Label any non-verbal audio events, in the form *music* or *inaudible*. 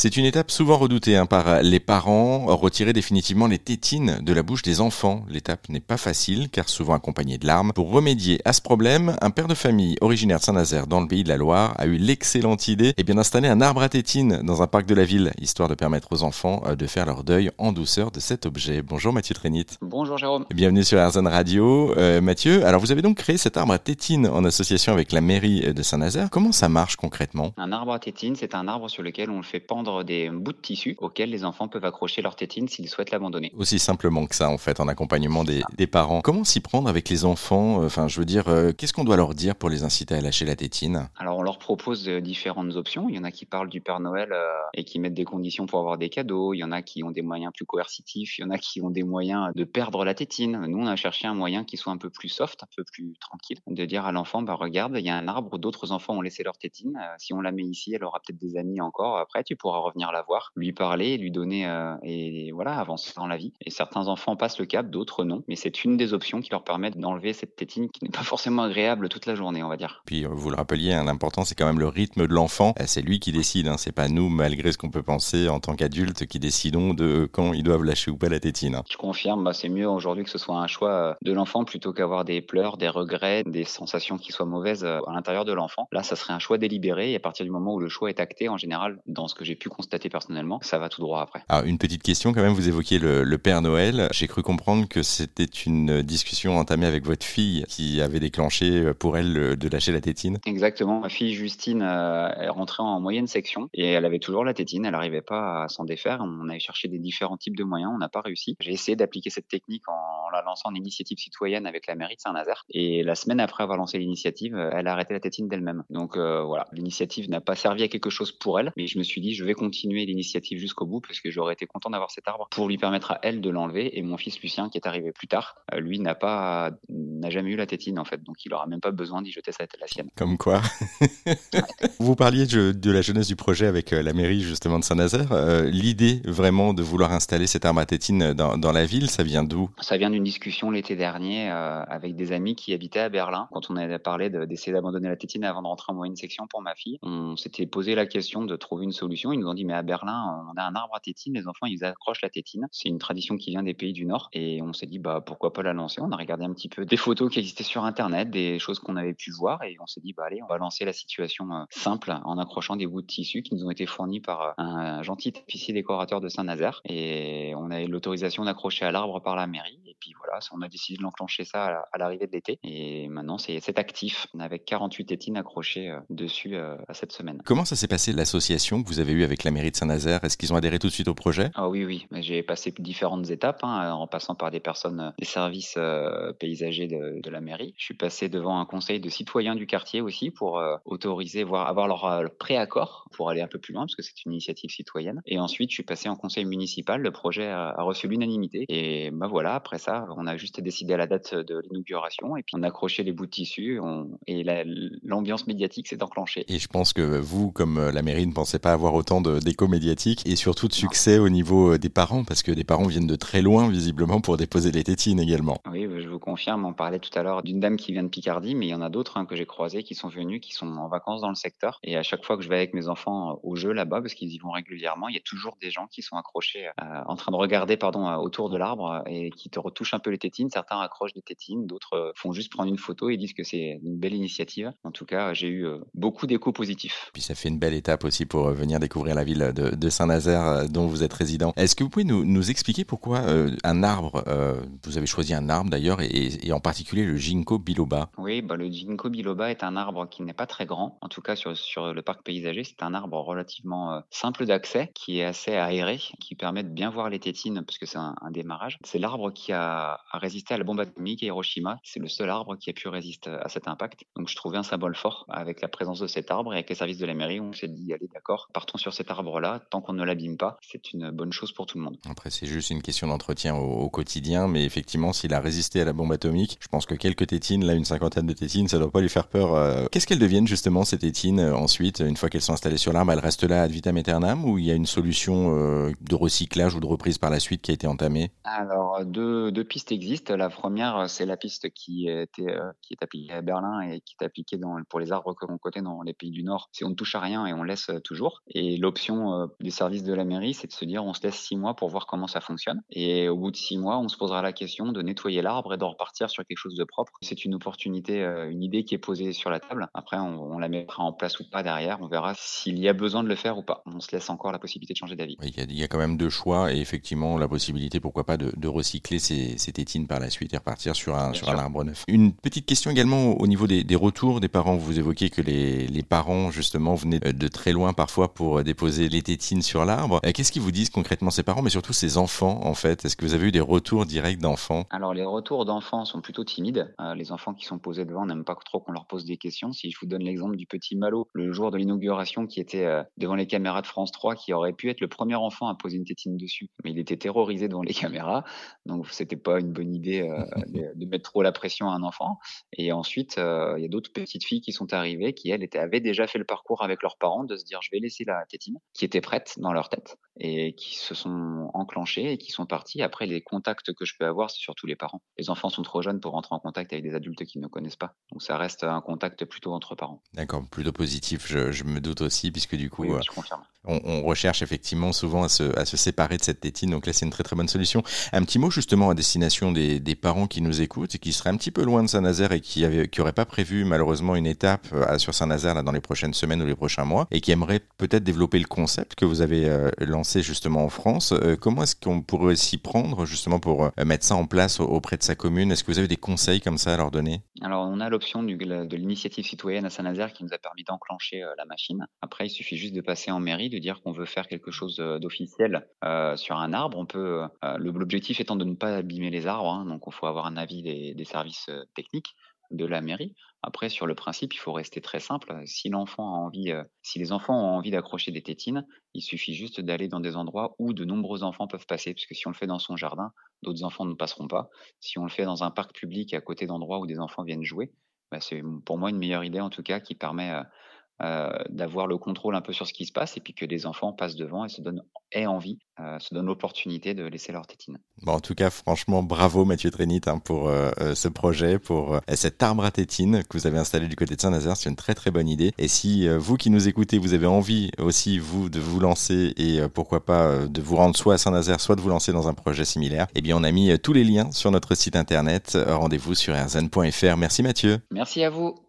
C'est une étape souvent redoutée hein, par les parents, retirer définitivement les tétines de la bouche des enfants. L'étape n'est pas facile car souvent accompagnée de larmes. Pour remédier à ce problème, un père de famille originaire de Saint-Nazaire dans le pays de la Loire a eu l'excellente idée eh bien, d'installer un arbre à tétines dans un parc de la ville, histoire de permettre aux enfants euh, de faire leur deuil en douceur de cet objet. Bonjour Mathieu Trénit. Bonjour Jérôme. Bienvenue sur Airzone Radio. Euh, Mathieu, alors vous avez donc créé cet arbre à tétines en association avec la mairie de Saint-Nazaire. Comment ça marche concrètement? Un arbre à tétines, c'est un arbre sur lequel on le fait pendre des bouts de tissu auxquels les enfants peuvent accrocher leur tétine s'ils souhaitent l'abandonner. Aussi simplement que ça en fait, en accompagnement des, des parents. Comment s'y prendre avec les enfants Enfin, je veux dire, euh, qu'est-ce qu'on doit leur dire pour les inciter à lâcher la tétine? Alors on leur propose euh, différentes options. Il y en a qui parlent du Père Noël euh, et qui mettent des conditions pour avoir des cadeaux. Il y en a qui ont des moyens plus coercitifs. Il y en a qui ont des moyens de perdre la tétine. Nous, on a cherché un moyen qui soit un peu plus soft, un peu plus tranquille, de dire à l'enfant, bah regarde, il y a un arbre où d'autres enfants ont laissé leur tétine. si on la met ici, elle aura peut-être des amis encore. Après, tu pourras revenir la voir, lui parler, lui donner et voilà, avancer dans la vie. Et certains enfants passent le cap, d'autres non. Mais c'est une des options qui leur permettent d'enlever cette tétine qui n'est pas forcément agréable toute la journée, on va dire. Puis vous le rappeliez, hein, l'important c'est quand même le rythme de l'enfant. Euh, c'est lui qui décide, hein. c'est pas nous, malgré ce qu'on peut penser en tant qu'adultes, qui décidons de quand ils doivent lâcher ou pas la tétine. Hein. Je confirme, bah, c'est mieux aujourd'hui que ce soit un choix euh, de l'enfant plutôt qu'avoir des pleurs, des regrets, des sensations qui soient mauvaises euh, à l'intérieur de l'enfant. Là, ça serait un choix délibéré et à partir du moment où le choix est acté, en général, dans ce que j'ai pu constater personnellement, ça va tout droit après. Alors, une petite question quand même, vous évoquiez le, le Père Noël. J'ai cru comprendre que c'était une discussion entamée avec votre fille qui avait déclenché pour elle de lâcher la tétine. Exactement. Ma fille Justine euh, est rentrée en moyenne section et elle avait toujours la tétine. Elle n'arrivait pas à s'en défaire. On avait cherché des différents types de moyens. On n'a pas réussi. J'ai essayé d'appliquer cette technique en la lançant en initiative citoyenne avec la mairie de Saint-Nazaire. Et la semaine après avoir lancé l'initiative, elle a arrêté la tétine d'elle-même. Donc euh, voilà, l'initiative n'a pas servi à quelque chose pour elle, mais je me suis dit je vais continuer l'initiative jusqu'au bout parce que j'aurais été content d'avoir cet arbre pour lui permettre à elle de l'enlever. Et mon fils Lucien, qui est arrivé plus tard, euh, lui n'a pas n'a jamais eu la tétine en fait, donc il aura même pas besoin d'y jeter sa, la sienne. Comme quoi. *laughs* Vous parliez de, la jeunesse du projet avec euh, la mairie justement de Saint-Nazaire. Euh, l'idée vraiment de vouloir installer cette arme à tétine dans, dans la ville, ça vient d'où? Ça vient d'une discussion l'été dernier euh, avec des amis qui habitaient à Berlin. Quand on avait parlé d'essayer d'abandonner la tétine avant de rentrer en moyenne section pour ma fille, on s'était posé la question de trouver une solution. Ils nous ont dit mais à Berlin, on a un arbre à tétine, les enfants ils accrochent la tétine. C'est une tradition qui vient des pays du Nord et on s'est dit bah pourquoi pas la lancer. On a regardé un petit peu des photos qui existaient sur internet, des choses qu'on avait pu voir et on s'est dit bah allez on va lancer la situation euh, simple en accrochant des bouts de tissu qui nous ont été fournis par euh, un gentil tapissier décorateur de Saint-Nazaire et on a eu l'autorisation d'accrocher à l'arbre par la mairie et puis voilà on a décidé de l'enclencher ça à l'arrivée de l'été et maintenant c'est actif avec 48 tétines accrochées euh, dessus à cette semaine. Comment ça s'est passé l'association que vous avez eue avec la mairie de Saint-Nazaire? Est-ce qu'ils ont adhéré tout de suite au projet? Ah oui oui, j'ai passé différentes étapes hein, en passant par des personnes des services paysagers de, de la mairie. Je suis passé devant un conseil de citoyens du quartier aussi pour euh, autoriser, voire avoir leur, euh, préaccord pour aller un peu plus loin parce que c'est une initiative citoyenne. Et ensuite, je suis passé en conseil municipal. Le projet a, reçu l'unanimité. Et ben voilà, après ça, on a juste décidé à la date de l'inauguration et puis on a accroché les bouts de tissu et l'ambiance médiatique s'est enclenchée. Et je pense que vous, comme euh, la mairie, ne pensez pas avoir autant d'écho médiatique et surtout de succès au niveau des parents parce que des parents viennent de très loin visiblement pour déposer les tétines également. Oui, je vous confirme. On parlait tout à l'heure d'une dame qui vient de Picardie, mais il y en a d'autres hein, que j'ai croisés qui sont venus, qui sont en vacances dans le secteur. Et à chaque fois que je vais avec mes enfants euh, au jeu là-bas, parce qu'ils y vont régulièrement, il y a toujours des gens qui sont accrochés, euh, en train de regarder pardon euh, autour de l'arbre et qui te retouchent un peu les tétines. Certains accrochent des tétines, d'autres font juste prendre une photo et disent que c'est une belle initiative. En tout cas, j'ai eu beaucoup d'échos positifs. Puis ça fait une belle étape aussi pour venir découvrir la ville de, Saint-Nazaire dont vous êtes résident. Est-ce que vous pouvez nous, expliquer pourquoi un arbre, vous avez choisi un arbre d'ailleurs, et, en particulier le ginkgo biloba? Oui, bah, le ginkgo biloba est un arbre qui n'est pas très grand, en tout cas sur, sur le parc paysager. C'est un arbre relativement euh, simple d'accès, qui est assez aéré, qui permet de bien voir les tétines, parce que c'est un, démarrage. C'est l'arbre qui a, résisté à la bombe atomique à Hiroshima. C'est le seul arbre qui a pu résister à cet impact. Donc je trouvais un symbole fort avec la présence de cet arbre et avec les services de la mairie. On s'est dit, allez, d'accord, partons sur cet arbre-là. Tant qu'on ne l'abîme pas, c'est une bonne chose pour tout le monde. Après, c'est juste une question d'entretien au, quotidien, mais effectivement, s'il a résisté à la bombe atomique, je pense que quelques tétines, là, une cinquantaine de tétines, ça doit pas lui faire peur. Euh. Qu'est-ce qu'elles deviennent justement ces tétines euh, ensuite, une fois qu'elles sont installées sur l'arbre, elles restent là ad vitam aeternam ou il y a une solution euh, de recyclage ou de reprise par la suite qui a été entamée? Alors, deux, deux pistes existent. La première, c'est la piste qui, était, qui est appliquée à Berlin et qui est appliquée pour les arbres que l'on côté dans les pays du Nord. C'est on ne touche à rien et on laisse toujours. Et l'option des services de la mairie, c'est de se dire on se laisse six mois pour voir comment ça fonctionne. Et au bout de six mois, on se posera la question de nettoyer l'arbre et de repartir sur quelque chose de propre. C'est une opportunité, une idée qui est posée sur la table. Après, on, on, la mettra en place ou pas derrière. On verra s'il y a besoin de le faire ou pas. On se laisse encore la possibilité de changer d'avis. Il, y, a quand même deux choix et effectivement la possibilité, pourquoi pas, de, de recycler ces, ces, tétines par la suite et repartir sur un, sur un arbre neuf. Une petite question également au niveau des, des retours des parents. Vous évoquez que les, les, parents justement venaient de très loin parfois pour déposer les tétines sur l'arbre. Euh, qu'est-ce qu'ils vous disent concrètement ces parents, mais surtout ces enfants en fait? Est-ce que vous avez eu des retours directs d'enfants? Alors les retours d'enfants sont plutôt timides. Euh, les enfants qui sont posés devant n'aiment pas trop qu'on leur pose des questions. Si je vous donne l'exemple du petit Malo, le jour de l'inauguration qui était euh, devant les caméras de France 3, qui aurait pu être le premier enfant à poser une tétine dessus, mais il était terrorisé devant les *laughs* caméras, donc c'était pas une bonne idée euh, *laughs* de, mettre trop la pression à un enfant. Et ensuite, il y a d'autres petites filles qui sont arrivées, qui elles étaient, avaient déjà fait le parcours avec leurs parents de se dire je vais laisser la tétine, qui était prête dans leur tête et qui se sont enclenchés et qui sont partis. Après, les contacts que je peux avoir, c'est surtout les parents. Les enfants sont trop jeunes pour rentrer en contact avec des adultes qui ne connaissent pas. Donc ça reste un contact plutôt entre parents. D'accord, plutôt positif, je, me doute aussi, puisque du coup, oui, je confirme. On, recherche effectivement souvent à se, séparer de cette tétine. Donc là, c'est une très très bonne solution. Un petit mot justement à destination des, parents qui nous écoutent et qui seraient un petit peu loin de Saint-Nazaire et qui n'auraient pas prévu malheureusement une étape euh, sur Saint-Nazaire dans les prochaines semaines ou les prochains mois et qui aimeraient peut-être développer le concept que vous avez euh, lancé justement en France. Euh, comment est-ce qu'on pourrait s'y prendre justement pour mettre ça en place auprès de sa commune? Est-ce que vous avez des conseils comme ça à leur donner? Alors, on a l'option de l'initiative citoyenne à Saint-Nazaire qui nous a permis d'enclencher la machine. Après, il suffit juste de passer en mairie, de dire qu'on veut faire quelque chose d'officiel euh, sur un arbre. On peut, euh, l'objectif étant de ne pas abîmer les arbres, hein, donc il faut avoir un avis des, services techniques de la mairie. Après, sur le principe, il faut rester très simple. Si l'enfant a envie, si les enfants ont envie d'accrocher des tétines, il suffit juste d'aller dans des endroits où de nombreux enfants peuvent passer. Puisque si on le fait dans son jardin, d'autres enfants ne passeront pas. Si on le fait dans un parc public à côté d'endroits où des enfants viennent jouer, bah, c'est pour moi une meilleure idée en tout cas qui permet euh, d'avoir le contrôle un peu sur ce qui se passe et puis que les enfants passent devant et se donnent aient envie, euh, se donnent l'opportunité de laisser leur tétine. Bon, en tout cas, franchement, bravo Mathieu Trénit hein, pour euh, ce projet, pour cet arbre à tétine que vous avez installé du côté de Saint-Nazaire. C'est une très très bonne idée. Et si vous qui nous écoutez, vous avez envie aussi, vous, de vous lancer et pourquoi pas de vous rendre soit à Saint-Nazaire, soit de vous lancer dans un projet similaire, eh bien, on a mis tous les liens sur notre site internet. Rendez-vous sur rzn.fr. Merci Mathieu. Merci à vous.